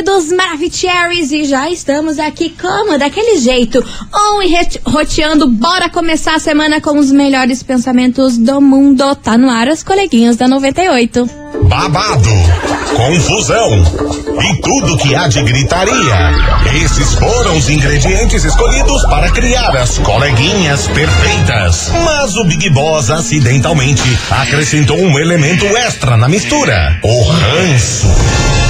queridos Maravicheries, e já estamos aqui como? Daquele jeito, on e roteando, bora começar a semana com os melhores pensamentos do mundo. Tá no ar as coleguinhas da 98. Babado, confusão e tudo que há de gritaria. Esses foram os ingredientes escolhidos para criar as coleguinhas perfeitas. Mas o Big Boss acidentalmente acrescentou um elemento extra na mistura: o ranço.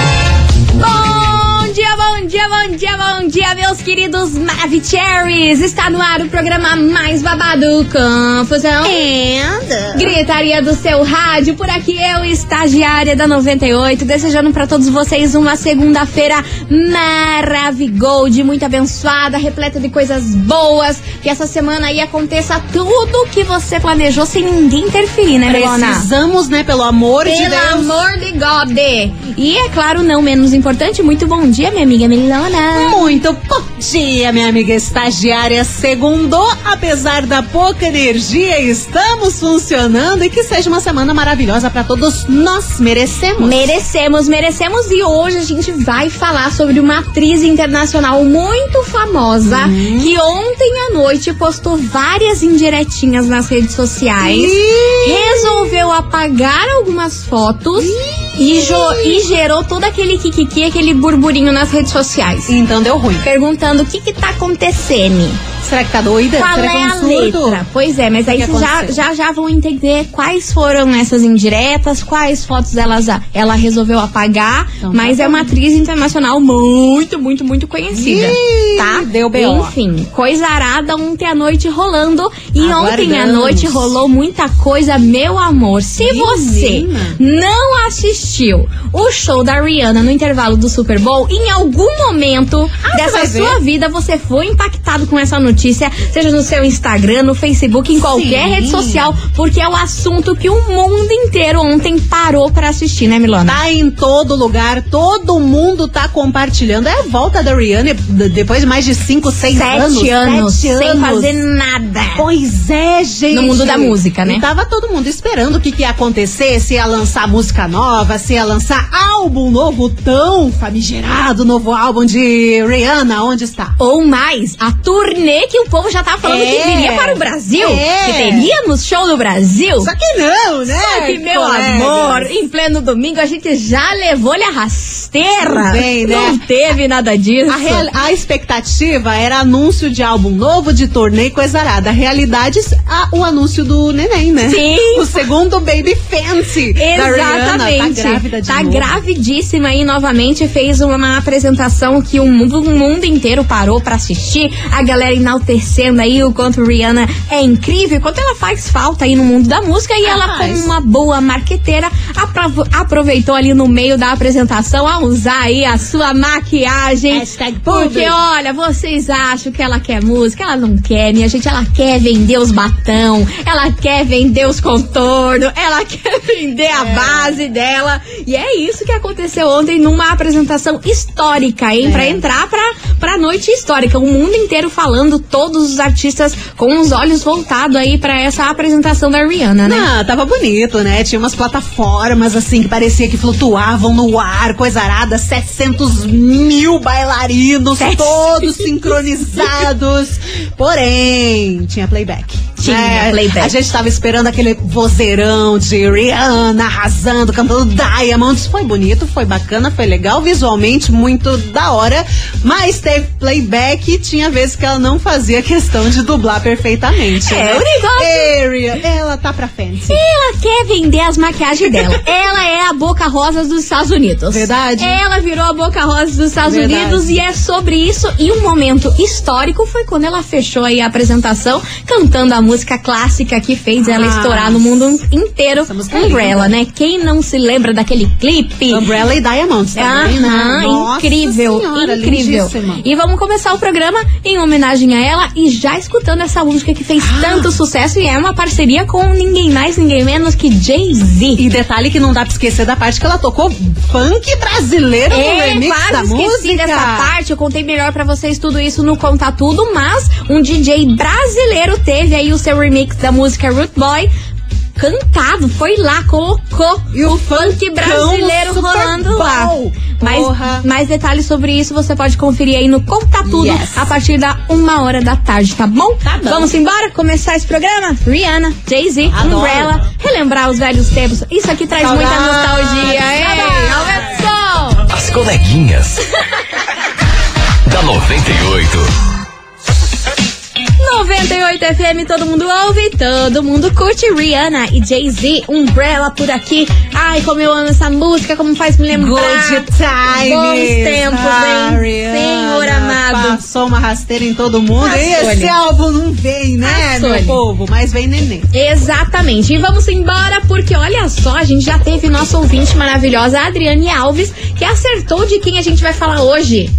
Dia, bom dia, meus queridos Maravicheries! Está no ar o programa mais babado, Confusão. And... Gritaria do seu rádio, por aqui eu, estagiária da 98, desejando para todos vocês uma segunda-feira maravigold, muito abençoada, repleta de coisas boas, que essa semana aí aconteça tudo que você planejou sem ninguém interferir, né, Melona? Precisamos, né, pelo amor Pelo de Deus. Pelo amor de God! E é claro, não menos importante, muito bom dia, minha amiga Melona. Muito bom dia, minha amiga estagiária. Segundou, apesar da pouca energia, estamos funcionando e que seja uma semana maravilhosa para todos nós. Merecemos. Merecemos, merecemos. E hoje a gente vai falar sobre uma atriz internacional muito famosa Uhum. que ontem à noite postou várias indiretinhas nas redes sociais. Resolveu apagar algumas fotos e, jo- e gerou todo aquele kikiki, aquele burburinho nas redes sociais. Então deu ruim. Perguntando o que que tá acontecendo. Será que tá doida? Qual Será que é um a letra? Pois é, mas aí vocês já, já já vão entender quais foram essas indiretas, quais fotos elas, ela resolveu apagar, Então, mas tá é uma atriz internacional muito, muito, muito conhecida, Ih, tá? deu B.O.. Enfim, coisa arada ontem à noite rolando e ontem à Aguardamos. noite rolou muita coisa, meu amor. Se você não assistiu o show da Rihanna no intervalo do Super Bowl, em algum momento Ah, dessa sua vida você foi impactado com essa notícia, seja no seu Instagram, no Facebook, em qualquer Sim. rede social, porque é o assunto que o mundo inteiro ontem parou pra assistir, né, Milana? Tá em todo lugar, todo mundo tá compartilhando. É a volta da Rihanna depois de mais de 5, 6 anos. Sete anos, sete sem anos. fazer nada. Pois é, gente. No mundo da música, né? E tava todo mundo esperando o que, que ia acontecer, se ia lançar música nova, se ia lançar álbum novo tão famigerado, novo álbum de Rihanna, onde está? Ou mais, a turnê que o povo já tá falando É. que viria para o Brasil. É. Que teríamos show no Brasil. Só que não, né? Só que, meu colegas? amor, em pleno domingo a gente já levou-lhe a rasteira. Bem, né? Não teve nada disso. A, real- a expectativa era anúncio de álbum novo, de turnê e coisa arada. A realidade, a- o anúncio do neném, né? Sim. O segundo Baby Fancy Rihanna. Exatamente. Tá grávida de Tá novo. gravidíssima aí novamente. Fez uma apresentação que o mundo, o mundo inteiro parou pra assistir. A galera enaltecendo aí o quanto Rihanna é incrível, quanto ela faz falta aí no mundo da música. E Ah, ela, como uma boa marqueteira, aprov- aproveitou ali no meio da apresentação a usar aí a sua maquiagem. Hashtag Porque, olha, vocês acham que ela quer música? Ela não quer, minha gente. Ela quer vender os batão, ela quer vender os contornos, ela quer vender a base dela. E é isso que aconteceu ontem numa apresentação histórica, hein? É. Pra entrar pra, pra noite histórica. O mundo inteiro falando, todos os artistas com os olhos voltados aí pra essa apresentação da Rihanna, né? Ah, tava bonito, né? Tinha umas plataformas assim que parecia que flutuavam no ar, coisa arada, 700 mil bailarinos, Sete- todos sincronizados. Porém, tinha playback. Tinha né? playback. A gente tava esperando aquele vozeirão de Rihanna arrasando, cantando Diamonds. Foi bonito, foi bacana, foi legal, visualmente muito da hora. Mas teve playback e tinha vezes que ela não fazia questão de dublar perfeitamente. É, né? o negócio- Rihanna, ela tá pra frente. Ela quer vender as maquiagens dela. Ela é a boca rosa dos Estados Unidos. Verdade. Ela virou a boca rosa dos Estados Verdade. Unidos e é sobre isso. E um momento histórico foi quando ela fechou aí a apresentação cantando a música clássica que fez ela Ah, estourar no mundo inteiro. é Umbrella, né? Quem não se lembra daquele clipe? Umbrella e Diamonds também, né? Aham, Nossa incrível, Senhora, incrível. E vamos começar o programa em homenagem a ela e já escutando essa música que fez Ah. tanto sucesso e é uma parceria com ninguém mais, ninguém menos que Jay-Z. E detalhe que não dá pra esquecer da parte que ela tocou funk brasileiro no É, remix quase da esqueci música. dessa parte. Eu contei melhor pra vocês tudo isso no Contar Tudo, mas um DJ brasileiro teve aí o seu remix da música Root Boy cantado, foi lá, colocou E o o funk brasileiro rolando lá. Mais, Porra. mais detalhes sobre isso você pode conferir aí no Conta Tudo Yes. a partir da uma hora da tarde, tá bom? Tá bom. Vamos embora começar esse programa? Rihanna, Jay-Z. Umbrella, relembrar os velhos tempos. Isso aqui traz muita Saudades, nostalgia. Saudades. aumenta o som! As coleguinhas. da 98. 98 FM, todo mundo ouve, todo mundo curte. Rihanna e Jay-Z, Umbrella por aqui. Ai, como eu amo essa música, como faz me lembrar. Good time. Bons tempos, hein? Senhor amado. Passou uma rasteira em todo mundo. Passou, e esse álbum não vem, né, Passou, meu povo? Mas vem neném. Exatamente. E vamos embora, porque olha só, a gente já teve nossa ouvinte maravilhosa, Adriane Alves, que acertou de quem a gente vai falar hoje.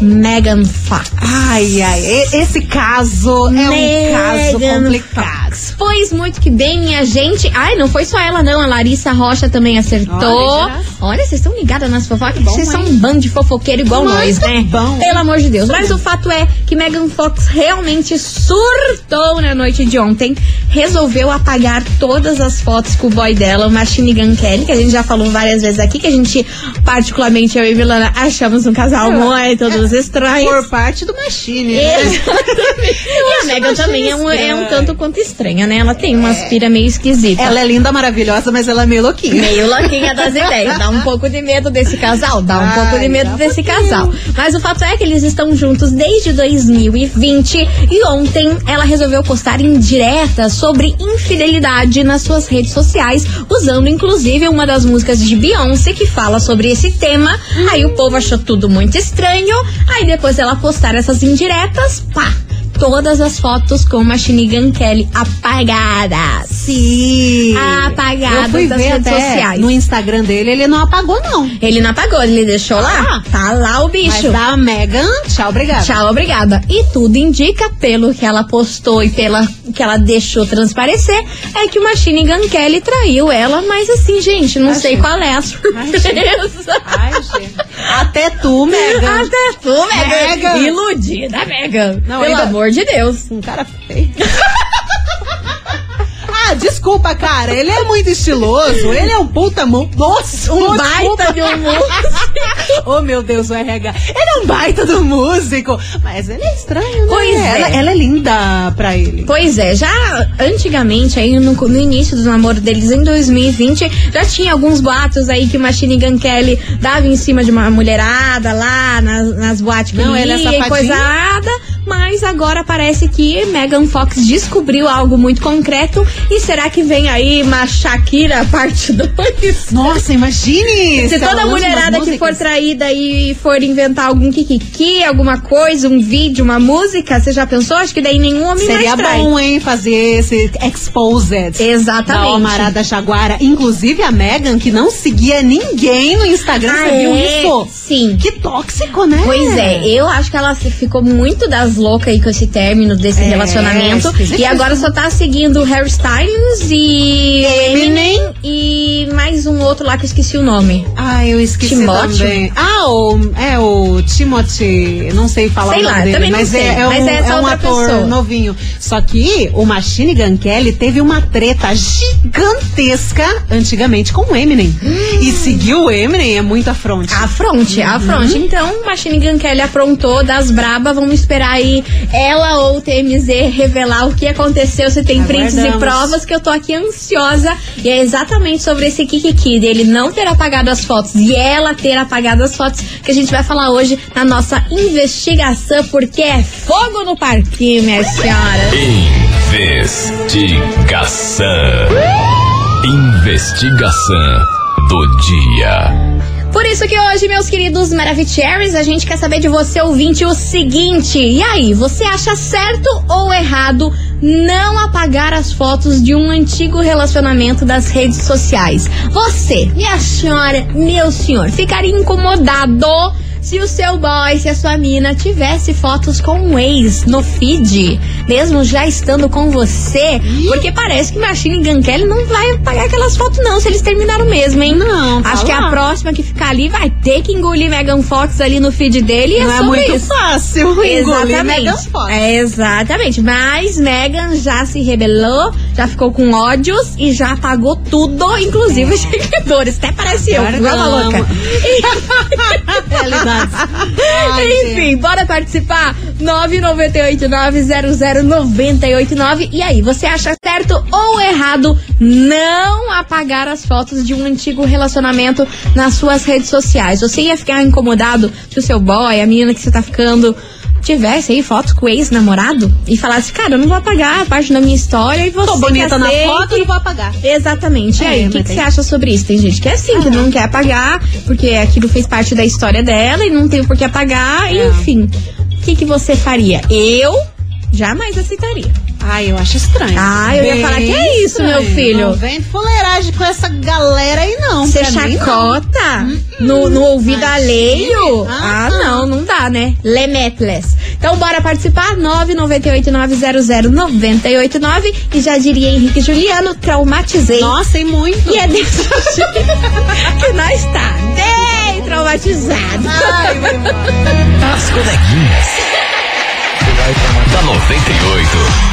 Megan Fox. Ai, ai, esse caso é um caso Megan complicado. Fox. Pois muito que bem, a gente. Ai, não foi só ela, não. A Larissa Rocha também acertou. Olha, vocês estão ligadas nas fofocas? Vocês são um bando de fofoqueiro igual nós, né? bom. Pelo amor de Deus. Mas o fato é que Megan Fox realmente surtou na noite de ontem. Resolveu apagar todas as fotos com o boy dela, o Machine Gun Kelly, que a gente já falou várias vezes aqui, que a gente, particularmente, eu e Milana, achamos um casal muito dos estranhos. Por parte do Machine, né? Exatamente. E a Megan também é um, é um estranho. tanto quanto estranha, né? Ela tem umas pira meio esquisita. Ela é linda, maravilhosa, mas ela é meio louquinha. Meio louquinha das ideias. Dá um pouco de medo desse casal. Dá um Ai, pouco de medo desse pouquinho. casal. Mas o fato é que eles estão juntos desde 2020 e ontem ela resolveu postar indiretas sobre infidelidade nas suas redes sociais, usando inclusive uma das músicas de Beyoncé que fala sobre esse tema. Aí o povo achou tudo muito estranho. Aí depois ela postar essas indiretas, pá! Todas as fotos com Machine Gun Kelly apagadas. Sim. Apagadas Eu fui das ver redes até sociais. No Instagram dele, ele não apagou, não. Ele não apagou, ele deixou lá. Ah. Tá lá o bicho. Mas da Megan, tchau, obrigada. Tchau, obrigada. E tudo indica, pelo que ela postou e pela que ela deixou transparecer, é que o Machine Gun Kelly traiu ela, mas assim, gente, não Ai, sei qual é a surpresa. Ai, gente. Até tu, Megan. Até tu, Megan. Megan. Iludida, Megan. Não, Pelo ainda- amor de Deus. Um cara feio. Ah, desculpa, cara. Ele é muito estiloso. Ele é um puta mão. Nossa, Um baita de um músico. Oh, meu Deus, o RH. Ele é um baita do músico. Mas ele é estranho, né? Pois é. Ela, ela é linda pra ele. Pois é, já antigamente, aí no, no início do namoro deles, em 2020, já tinha alguns boatos aí que o Machine Gun Kelly dava em cima de uma mulherada lá nas, nas boates que Não, ele é ia e safadinho. coisa nada, mas agora parece que Megan Fox descobriu algo muito concreto e será que vem aí uma Shakira parte 2? Nossa, imagine! Se toda mulherada que for traída e for inventar algum kikiki, alguma coisa, um vídeo, uma música, você já pensou? Acho que daí nenhum homem Seria mais bom, hein, fazer esse exposed. Da Exatamente. Almarada Jaguara. Inclusive a Megan, que não seguia ninguém no Instagram, Ah, você viu é? isso? Sim. Que tóxico, né? Pois é, eu acho que ela ficou muito das loucas aí com esse término desse É, relacionamento. E agora só tá seguindo Harry Styles e Eminem e mais um outro lá que eu esqueci o nome. Ah, eu esqueci Timóteo? Também. Ah, o, é o Timothy, não sei falar Sei o nome lá, dele, também não mas sei, é, é mas um, é é um ator pessoa. novinho. Só que o Machine Gun Kelly teve uma treta gigantesca antigamente com o Eminem. E seguir o Eminem é muito afronte. A fronte, a fronte. Então, Machine Gun Kelly aprontou das braba. Vamos esperar aí ela ou o TMZ revelar o que aconteceu. Você tem prints e provas que eu tô aqui ansiosa. E é exatamente sobre esse Kikiki, dele não ter apagado as fotos e ela ter apagado as fotos, que a gente vai falar hoje na nossa investigação, porque é fogo no parquinho, minha senhora. Investigação. Investigação do dia. Por isso que hoje, meus queridos Maravicheries, a gente quer saber de você, ouvinte, o seguinte. E aí, você acha certo ou errado não apagar as fotos de um antigo relacionamento das redes sociais. Você, minha senhora, meu senhor, ficaria incomodado se o seu boy, se a sua mina tivesse fotos com um ex no feed, mesmo já estando com você, porque parece que Machine Gun Kelly não vai apagar aquelas fotos não, se eles terminaram mesmo, hein? Não, tá Acho que a próxima que ficar ali vai ter que engolir Megan Fox ali no feed dele e Não é é muito isso. fácil engolir Megan Exatamente. Fox. É, exatamente. Mas Megan já se rebelou, já ficou com ódios e já apagou tudo, inclusive os seguidores. Até parece eu, igual uma louca. Enfim, bora participar? 998-900-989. E aí, você acha certo ou errado não apagar as fotos de um antigo relacionamento nas suas redes sociais? Você ia ficar incomodado se o seu boy, a menina que você tá ficando, tivesse aí fotos com o ex-namorado e falasse, cara, eu não vou apagar a parte da minha história e você Tô bonita na foto, não vou apagar. Exatamente. E É, aí, o que, que tem- você acha sobre isso? Tem gente que é assim, que não quer apagar, porque aquilo fez parte da história dela e não tem por que apagar, É. enfim. O que, que você faria? Eu jamais aceitaria. Ai, eu acho estranho. Ah, eu ia falar, que é isso, meu estranho. filho? Não vem fuleiragem com essa galera aí, não. Você mim, não. chacota no, no ouvido Imagina. alheio? Ah, Ah, não, não dá, né? Lemetles. Então bora participar, 998-900-989 e já diria Henrique Juliano, traumatizei. Nossa, e muito. E é desse jeito que nós tá bem traumatizado. As coleguinhas. Da 98.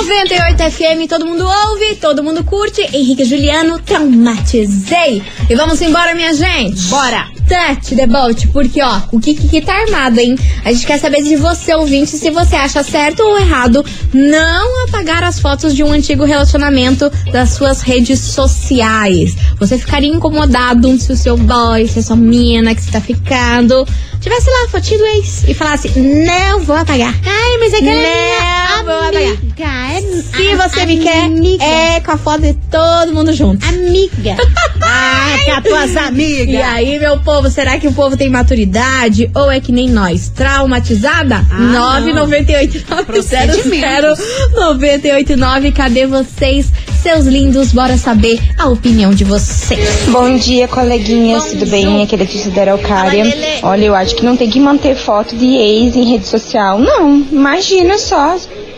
98 FM, todo mundo ouve, todo mundo curte. Henrique Juliano, traumatizei. E vamos embora, minha gente. Bora. Tati Debolt, porque ó, o que, que tá armado, hein? A gente quer saber de você, ouvinte, se você acha certo ou errado não apagar as fotos de um antigo relacionamento das suas redes sociais. Você ficaria incomodado se o seu boy, se a sua mina que você tá ficando, tivesse lá a fotinho do ex e falasse, não vou apagar. Ai, mas é que não vou apagar. Se você me quer, é com a foto de todo mundo junto. Amiga. Ah, com as tuas amigas. E aí, meu povo, será que o povo tem maturidade? Ou é que nem nós? Traumatizada? Ah, 998 Procedimentos. 989 Cadê vocês, seus lindos? Bora saber a opinião de vocês. Bom dia, coleguinhas, tudo bem? Aqui é Letícia da Araucária. Olha, eu acho que não tem que manter foto de ex em rede social. Não, imagina só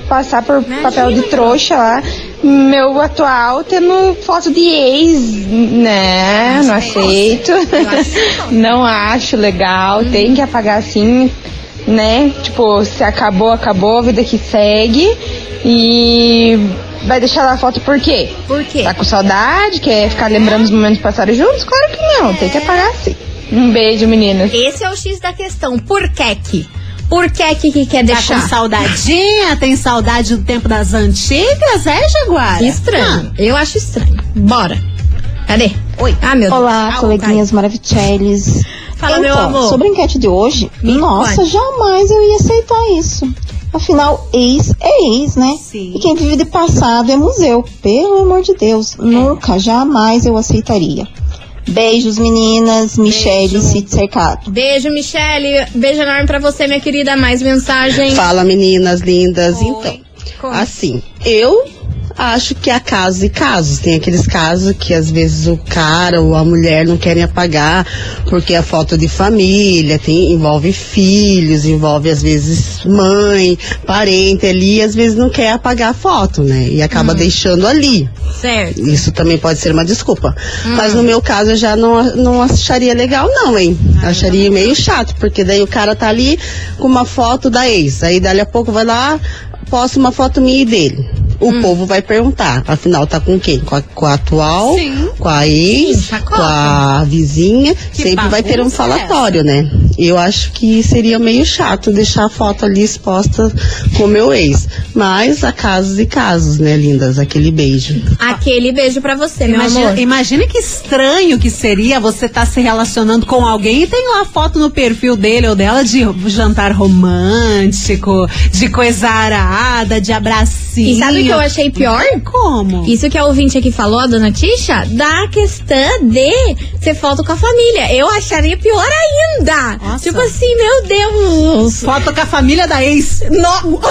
passar por papel de trouxa lá. Meu atual tendo foto de ex, né? Não aceito. Não acho legal. Tem que apagar assim, né? Tipo, se acabou, acabou, a vida que segue. E vai deixar lá a foto por quê? Por quê? Tá com saudade? Quer ficar lembrando os momentos passados juntos? Claro que não, tem que apagar sim. Um beijo, meninas. Esse é o X da questão. Por que que? Por que que, que quer Tá deixar? com saudadinha? Tem saudade do tempo das antigas? É, Jaguara? Estranho. Eu acho estranho. Bora. Cadê? Oi. Ah, meu Olá, Deus. coleguinhas maravicheles. Fala, então, meu amor. sobre a enquete de hoje, Me nossa, conte. jamais eu ia aceitar isso. Afinal, ex é ex, né? Sim. E quem vive de passado é museu. Pelo amor de Deus, nunca, jamais eu aceitaria. Beijos, meninas. Michele Cercado. Beijo, Michele. Beijo enorme pra você, minha querida. Mais mensagem. Fala meninas lindas. Oi. Então, Como? assim, eu acho que há casos e casos. Tem aqueles casos que às vezes o cara ou a mulher não querem apagar porque é foto de família, tem, envolve filhos, envolve às vezes mãe, parente ali, e às vezes não quer apagar a foto, né? E acaba deixando ali. Certo. Isso também pode ser uma desculpa. Mas no meu caso eu já não, não acharia legal, não, hein? acharia meio chato, porque daí o cara tá ali com uma foto da ex. Aí dali a pouco vai lá, posta uma foto minha e dele. O povo vai perguntar, afinal tá com quem? Com a, com a atual, Sim. com a ex, Sim, com a vizinha, Que sempre vai ter um é falatório, né? Eu acho que seria meio chato deixar a foto ali exposta com o meu ex. Mas há casos e casos, né, lindas? Aquele beijo. Aquele beijo pra você, meu Imagina, amor. imagina que estranho que seria você estar se relacionando com alguém e tem lá foto no perfil dele ou dela de jantar romântico, de coisa arada, de abracinho. E sabe o que eu achei pior? Como? Isso que a ouvinte aqui falou, a dona Tisha, da questão de ser foto com a família. Eu acharia pior ainda. Nossa. Tipo assim, meu Deus. Foto com a família da ex. No...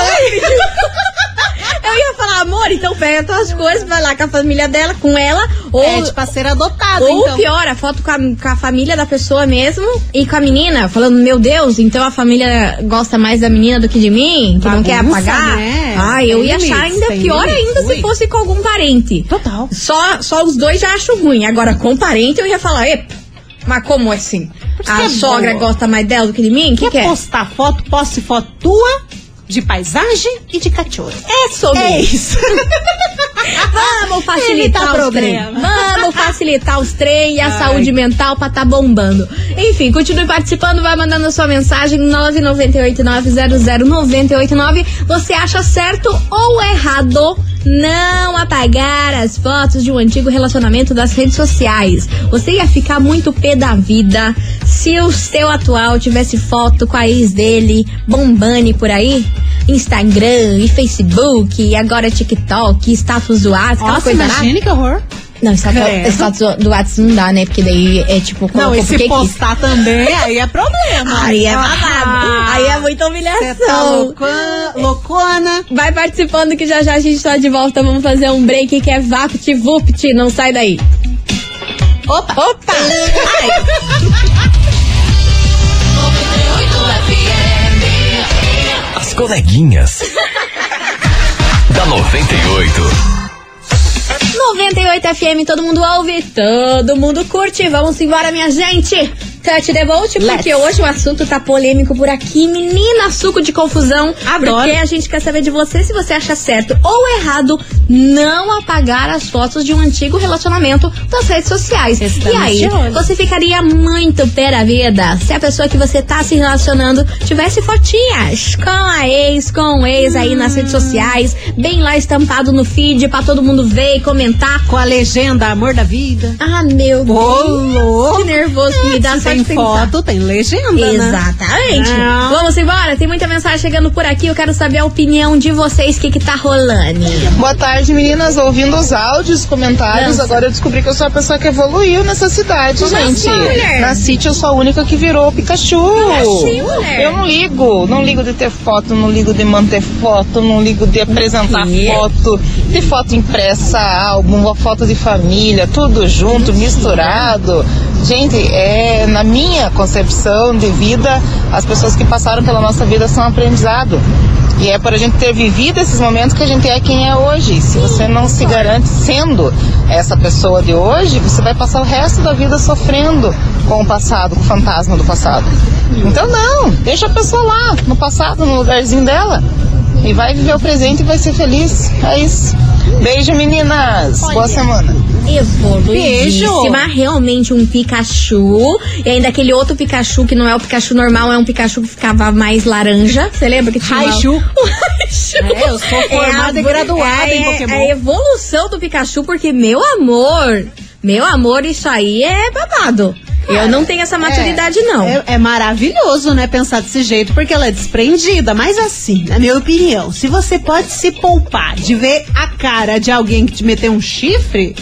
Eu ia falar, amor, então pega tuas coisas, vai lá com a família dela, com ela, ou, É, tipo, a ser adotado, ou então. pior, a foto com a, com a família da pessoa mesmo e com a menina, falando, meu Deus, então a família gosta mais da menina do que de mim, que não quer Bagunça, apagar. né? Ah, eu ia achar ainda pior limites. ainda se fosse com algum parente. Total. Só, só os dois já acho ruim. Agora, com parente, eu ia falar, epa, mas como assim? A é sogra boa. gosta mais dela do que de mim? Que, Quer que é? postar foto, poste foto tua, de paisagem e de cachorro. É sobre É isso. Vamos facilitar Evita os trem. problema. Vamos facilitar os trem e a Ai. saúde mental pra tá bombando. Enfim, continue participando, vai mandando a sua mensagem 998900989. Você acha certo ou errado não apagar as fotos de um antigo relacionamento das redes sociais? Você ia ficar muito pé da vida se o seu atual tivesse foto com a ex dele bombando por aí? Instagram e Facebook, e agora TikTok, status do WhatsApp, aquela coisa lá. imagine que horror. Não, status, do WhatsApp não dá, né? Porque daí é tipo, Não, e se postar também, aí é problema. Aí é Ah, babado. Aí é muita tá humilhação. loucona, loucona. Vai participando que já já a gente tá de volta. Vamos fazer um break que é Vapt Vupt. Não sai daí. Opa! Opa! coleguinhas. da 98. 98 FM, todo mundo ouve, todo mundo curte. Vamos embora, minha gente. The Volt, porque Let's. hoje o assunto tá polêmico por aqui. Menina, suco de confusão. Adoro. Porque a gente quer saber de você se você acha certo ou errado não apagar as fotos de um antigo relacionamento das redes sociais. Estamos e aí, você ficaria muito pé da vida se a pessoa que você tá se relacionando tivesse fotinhas com a ex, com o ex aí nas redes sociais, bem lá estampado no feed pra todo mundo ver e comentar. Com a legenda Amor da Vida. Ah, meu Deus. Que nervoso que me dá só tem foto, tem legenda, né? Exatamente. Não. Vamos embora, tem muita mensagem chegando por aqui. Eu quero saber a opinião de vocês, o que que tá rolando. Boa tarde, meninas. Ouvindo os áudios, comentários, Dança. agora eu descobri que eu sou a pessoa que evoluiu nessa cidade, Como gente. assim? Na City eu sou a única que virou Pikachu. mulher? Eu não ligo, não ligo de ter foto, não ligo de manter foto, não ligo de apresentar foto, de foto impressa, álbum, uma foto de família, tudo junto, misturado. Gente, é na minha concepção de vida, as pessoas que passaram pela nossa vida são aprendizado. E é por a gente ter vivido esses momentos que a gente é quem é hoje. Se você não se garante sendo essa pessoa de hoje, você vai passar o resto da vida sofrendo com o passado, com o fantasma do passado. Então não, deixa a pessoa lá, no passado, no lugarzinho dela. E vai viver o presente e vai ser feliz. É isso. Beijo, meninas. Boa semana. Evoluidíssima, realmente um Pikachu. E ainda aquele outro Pikachu que não é o Pikachu normal, é um Pikachu que ficava mais laranja. Você lembra que tinha Raichu. Raichu. É, eu sou formada e a- graduada é, em Pokémon. É a evolução do Pikachu, porque, meu amor, meu amor, isso aí é babado. Eu não tenho essa maturidade, não. É, é maravilhoso, né, pensar desse jeito, porque ela é desprendida. Mas assim, na minha opinião, se você pode se poupar de ver a cara de alguém que te meteu um chifre,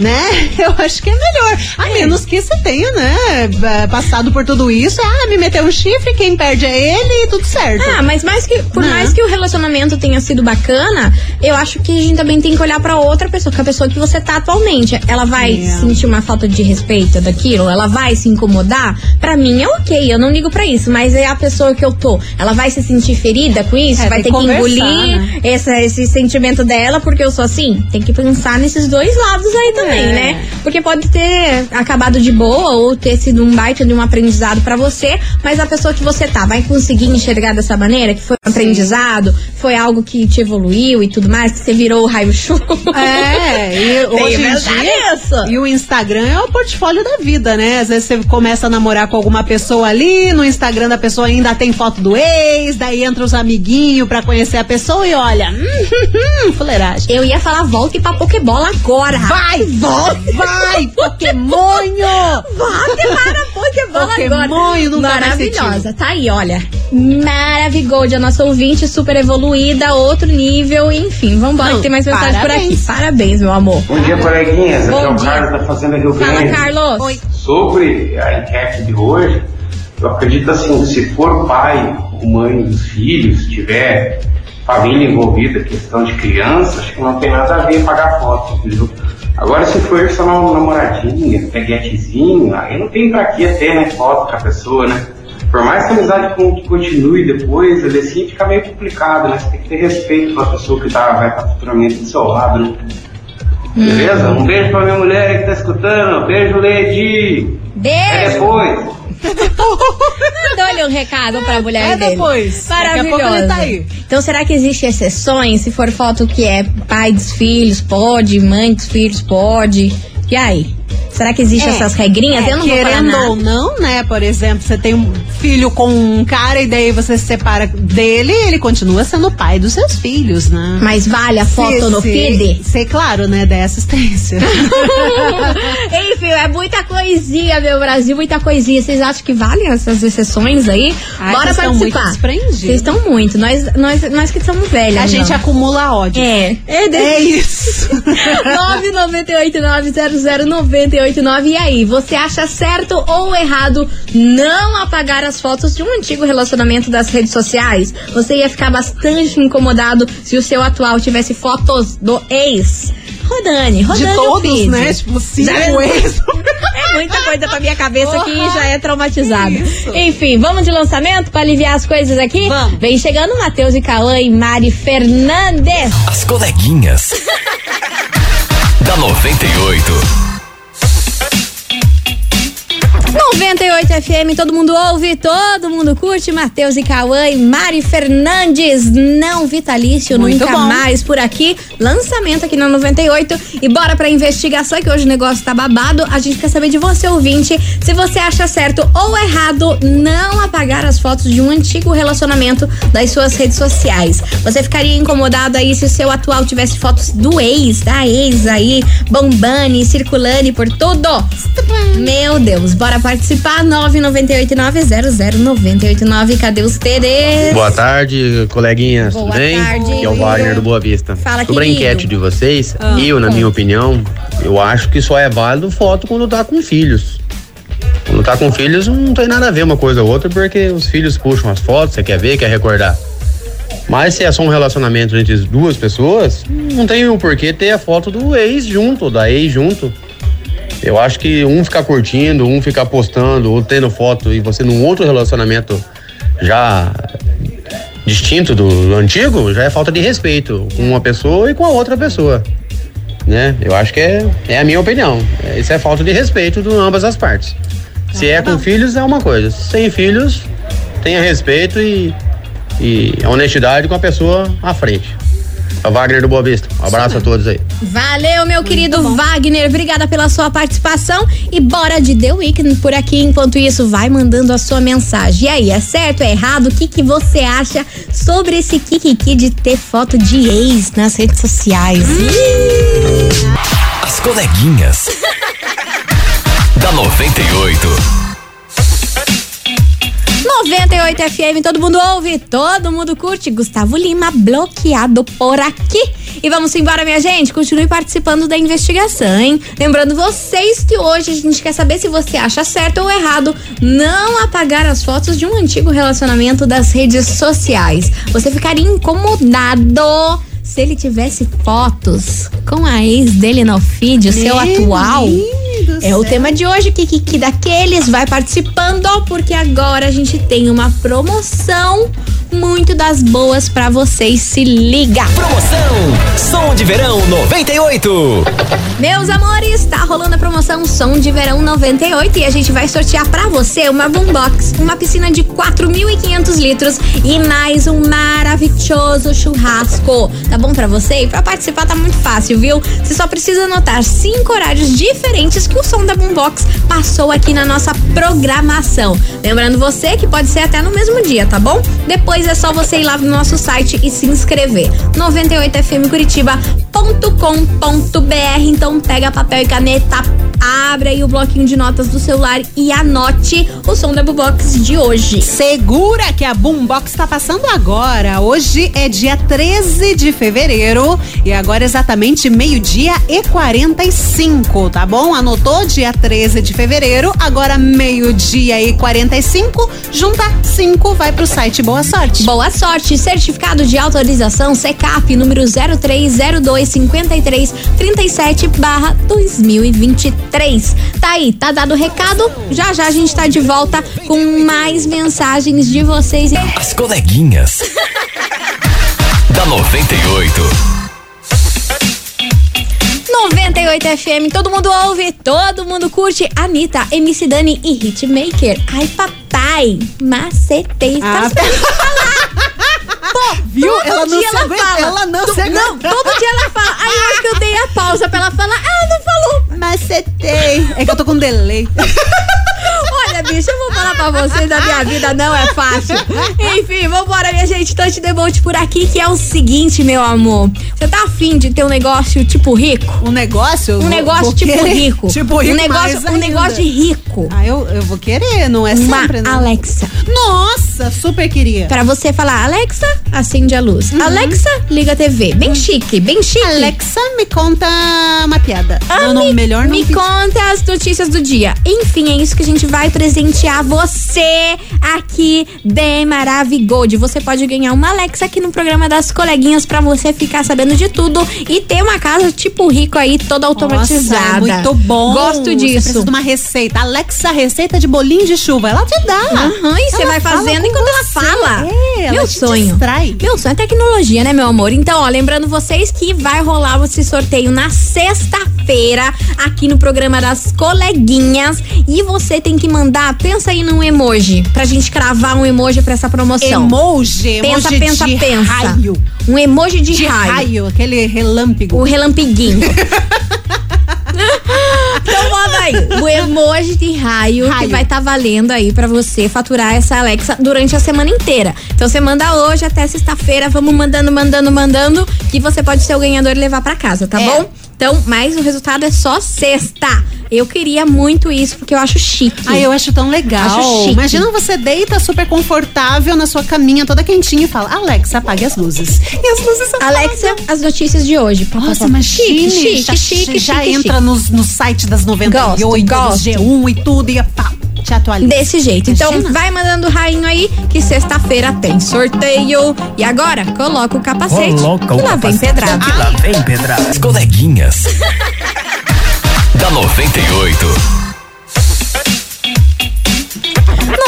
né? Eu acho que é melhor. A menos que você tenha, né, eh, passado por tudo isso. Ah, me meteu um chifre, quem perde é ele e tudo certo. Ah, mas mais que, por Não. mais que o relacionamento tenha sido bacana, eu acho que a gente também tem que olhar pra outra pessoa, que é a pessoa que você tá atualmente. Ela vai É. sentir uma falta de respeito daquilo, ela vai se incomodar. Pra mim é ok, eu não ligo pra isso, mas é a pessoa que eu tô. Ela vai se sentir ferida com isso, É, vai ter que engolir né? essa- esse sentimento dela, porque eu sou assim. Tem que pensar nesses dois lados aí também, É. né? Porque pode ter acabado de boa ou ter sido um baita de um aprendizado pra você, mas a pessoa que você tá vai conseguir enxergar dessa maneira, que foi um aprendizado, foi algo que te evoluiu e tudo mais, que você virou o raio-chu. É, e hoje em dia. isso. E o Instagram é o portfólio da vida, né? Às vezes você começa a namorar com alguma pessoa ali, no Instagram da pessoa ainda tem foto do ex, daí entra os amiguinhos pra conhecer a pessoa e olha, hum, hum, fuleiragem. Eu ia falar, volte pra Pokébola agora. Vai, volte! Vai, Pokémonho! Volte para Pokébola Pokémonho agora. Maravilhosa. Tá aí, olha. Maravigold, a nossa ouvinte super evoluída, outro nível, enfim. Vambora, Não, que tem mais mensagem por aqui. parabéns. Parabéns, meu amor. Bom dia, coleguinhas. Aqui Bom é o dia. Carlos da Fazenda Rio Fala, Grande. Carlos. Sobre a enquete de hoje, Eu acredito assim, se for pai ou mãe dos filhos, tiver família envolvida, questão de criança, acho que não tem nada a ver pagar foto, entendeu? Agora se for só uma namoradinha, peguetezinho, aí não tem pra que ter, né, foto com a pessoa, né? Por mais que a amizade con- continue depois, ele assim fica meio complicado, né? Você tem que ter respeito pela pessoa que tá, vai estar futuramente do seu lado, né? Beleza? Um beijo pra minha mulher que tá escutando. Beijo, Lady. Beijo! depois. Mandou-lhe um recado pra mulher É dele. depois. Daqui a Maravilhoso. pouco ele tá aí. Então, será que existem exceções? Se for foto que é pai dos filhos, pode. Mãe dos filhos, pode. E aí? Será que existem essas regrinhas? É, Eu não vou falar querendo nada. ou não, né? Por exemplo, você tem um filho com um cara e daí você se separa dele, ele continua sendo o pai dos seus filhos, né? Mas vale a foto Se- no se- feed? Sei, claro, né? Da assistência. Enfim, é muita coisinha, meu Brasil, muita coisinha. Vocês acham que valem essas exceções aí? Ai, Bora vocês participar. Vocês estão muito. Nós, nós, nós que somos velhas. A gente não. acumula ódio. É. É, É isso. 998900989. E aí, você acha certo ou errado não apagar as fotos de um antigo relacionamento das redes sociais? Você ia ficar bastante incomodado se o seu atual tivesse fotos do ex. Rodane, Rodane. De todos, né? Tipo, cinco Já- ex. É muita coisa pra minha cabeça que já é traumatizada. Isso. Enfim, vamos de lançamento pra aliviar as coisas aqui? Vamos. Vem chegando Matheus e Cauã e Mari Fernandes. As coleguinhas. da 98. 98 FM, todo mundo ouve, todo mundo curte. Matheus e Cauã e Mari Fernandes, não vitalício, Muito nunca bom. mais por aqui. Lançamento aqui na 98. E bora pra investigação, que hoje o negócio tá babado. A gente quer saber de você, ouvinte, se você acha certo ou errado não apagar as fotos de um antigo relacionamento das suas redes sociais. Você ficaria incomodado aí se o seu atual tivesse fotos do ex, da ex aí, bombando, e circulando por tudo? Meu Deus, bora participar. 998900989. Cadê os TDs? Boa tarde, coleguinhas, Boa tudo bem? tarde. Aqui é o Wagner do Boa Vista. Fala, Sobre querido. a enquete de vocês, Ah, eu, na conta. minha opinião, eu acho que só é válido foto quando tá com filhos. Quando tá com filhos, não tem nada a ver uma coisa ou outra, porque os filhos puxam as fotos, você quer ver, quer recordar. Mas se é só um relacionamento entre as duas pessoas, não tem o porquê ter a foto do ex junto, da ex junto. Eu acho que um ficar curtindo, um ficar postando ou tendo foto e você num outro relacionamento já distinto do antigo, já é falta de respeito com uma pessoa e com a outra pessoa. Né? Eu acho que é, é a minha opinião. Isso é falta de respeito de ambas as partes. Se é com filhos, é uma coisa. Sem filhos, tenha respeito e, e honestidade com a pessoa à frente. É o Wagner do Boa Vista. Um abraço a todos aí. Valeu, meu querido Wagner. Obrigada pela sua participação. E bora de The Weeknd por aqui. Enquanto isso, vai mandando a sua mensagem. E aí, é certo, é errado? O que, que você acha sobre esse Kikiki de ter foto de ex nas redes sociais? As coleguinhas. da 98. 98 FM, todo mundo ouve, todo mundo curte. Gustavo Lima bloqueado por aqui. E vamos embora, minha gente. Continue participando da investigação, hein? Lembrando vocês que hoje a gente quer saber se você acha certo ou errado não apagar as fotos de um antigo relacionamento das redes sociais. Você ficaria incomodado se ele tivesse fotos com a ex dele no feed, o seu atual. É o tema de hoje, Kikiki daqueles. Vai participando, porque agora a gente tem uma promoção muito das boas pra vocês. Se liga! Promoção Som de Verão 98. Meus amores, tá rolando a promoção Som de Verão 98 e a gente vai sortear pra você uma boombox, uma piscina de 4.500 litros e mais um maravilhoso churrasco. Tá bom pra você? E pra participar tá muito fácil, viu? Você só precisa anotar cinco horários diferentes que o som da boombox passou aqui na nossa programação. Lembrando você que pode ser até no mesmo dia, tá bom? Depois É só você ir lá no nosso site e se inscrever. 98fmcuritiba.com.br. Então pega papel e caneta, abre aí o bloquinho de notas do celular e anote o som da Bubox de hoje. Segura que a Boombox está passando agora. Hoje é dia 13 de fevereiro e agora exatamente meio-dia e 45, tá bom? Anotou? Dia 13 de fevereiro, agora meio-dia e 45, junta 5, vai pro site Boa Sorte. Boa sorte, certificado de autorização CECAP número 03025337 barra 2023. Tá aí, tá dado o recado. Já já a gente tá de volta com mais mensagens de vocês. As coleguinhas. da 98. 98 FM, todo mundo ouve, todo mundo curte. Anitta, MC Dani e Hitmaker. Ai, papai, macetei. Ah, Tá Pô, Viu? Todo Ela não dia se ela aguenta, fala. ela não Tu-. Não, todo dia ela fala. Aí eu acho que eu dei a pausa pra ela falar. Ah, não. Macetei. É que eu tô com delay. Bicho, eu vou falar pra vocês, a minha vida não é fácil. Enfim, vambora, minha gente. Touch the boat por aqui, que é o seguinte, meu amor. Você tá afim de ter um negócio tipo rico? Um negócio? Um negócio Vou tipo querer. rico. Tipo rico Um negócio, um ainda. negócio de rico. Ah, eu, eu vou querer, não é Uma sempre, né? Alexa. Nossa, super queria. Pra você falar, Alexa, acende a luz. Alexa, liga a TV. Bem chique, bem chique. Alexa, me conta uma piada. Ah, não, não, me, melhor não Me conta as notícias do dia. Enfim, é isso que a gente vai presentear você aqui de Maravigold. Você pode ganhar uma Alexa aqui no programa das coleguinhas pra você ficar sabendo de tudo e ter uma casa tipo rico aí, toda automatizada. Nossa, é muito bom. Gosto Você disso. precisa de uma receita. Alexa, receita de bolinho de chuva. Ela te dá. Aham, e você Ela vai fazendo enquanto ela você. fala. É, ela Meu sonho. distrai. Meu sonho é tecnologia, né, meu amor? Então, ó, lembrando vocês que vai rolar esse sorteio na sexta-feira aqui no programa das coleguinhas. E você tem que mandar, pensa aí num emoji, pra gente cravar um emoji pra essa promoção. Emoji, Pensa, emoji pensa, de pensa. raio. Um emoji de, De raio. raio, aquele relâmpago. O relampiguinho. então manda aí o emoji de raio, que Raio. vai estar valendo aí pra você faturar essa Alexa durante a semana inteira. Então você manda hoje até sexta-feira, vamos mandando, mandando, mandando, que você pode ser o ganhador e levar pra casa, tá É. bom? Então, mas o resultado é só sexta. Eu queria muito isso, porque eu acho chique. Ai, eu acho tão legal. Acho chique. Imagina você deita super confortável na sua caminha, toda quentinha e fala: Alexa, apague as luzes. E as luzes apagam. Alexa, as notícias de hoje. Pá, pá, Nossa, pá. imagine, chique, já, chique, chique, já chique, entra Nos, no site das 98, Gosto, gosto. G1 e tudo, e pá, te atualiza. Desse jeito. Então Imagina. vai mandando o rainho aí que sexta-feira tem sorteio. E agora, coloca o capacete Coloca o e lá vem pedrada. que lá vem pedrada. As coleguinhas. da 98.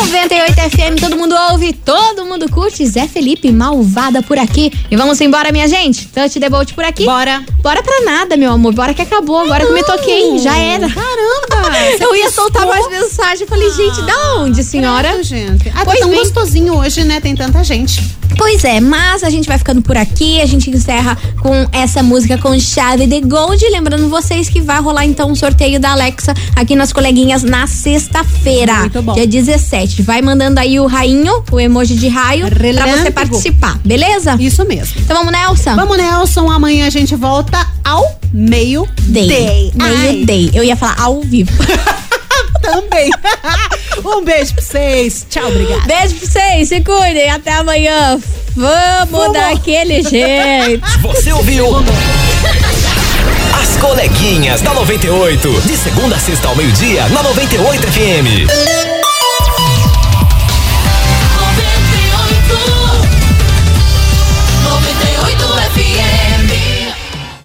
98 FM, todo mundo ouve, todo mundo curte. Zé Felipe, malvada por aqui. E vamos embora, minha gente? Touch the boat por aqui? Bora. Bora pra nada, meu amor. Bora que acabou. Agora que eu me toquei. Já era. Caramba! Eu ia soltar mais mensagem. Falei, gente, da onde, senhora? Credo, gente. Ah, tá Pois tão bem. gostosinho hoje, né? Tem tanta gente. Pois é, mas a gente vai ficando por aqui. A gente encerra com essa música com chave de gold. Lembrando vocês que vai rolar então um sorteio da Alexa aqui nas coleguinhas na sexta-feira, Muito bom. dia 17. Vai mandando aí o rainho, o emoji de raio, pra você Relâmpago. participar, beleza? Isso mesmo. Então vamos, Nelson? Vamos, Nelson. Amanhã a gente volta ao meio-day. Day. Ai, Meio day. Eu ia falar ao vivo. Também. um beijo pra vocês. Tchau, obrigada. Beijo pra vocês, se cuidem. Até amanhã. Vamos, Vamos. daquele jeito. Você ouviu? As coleguinhas da 98. De segunda a sexta ao meio-dia, na 98 FM.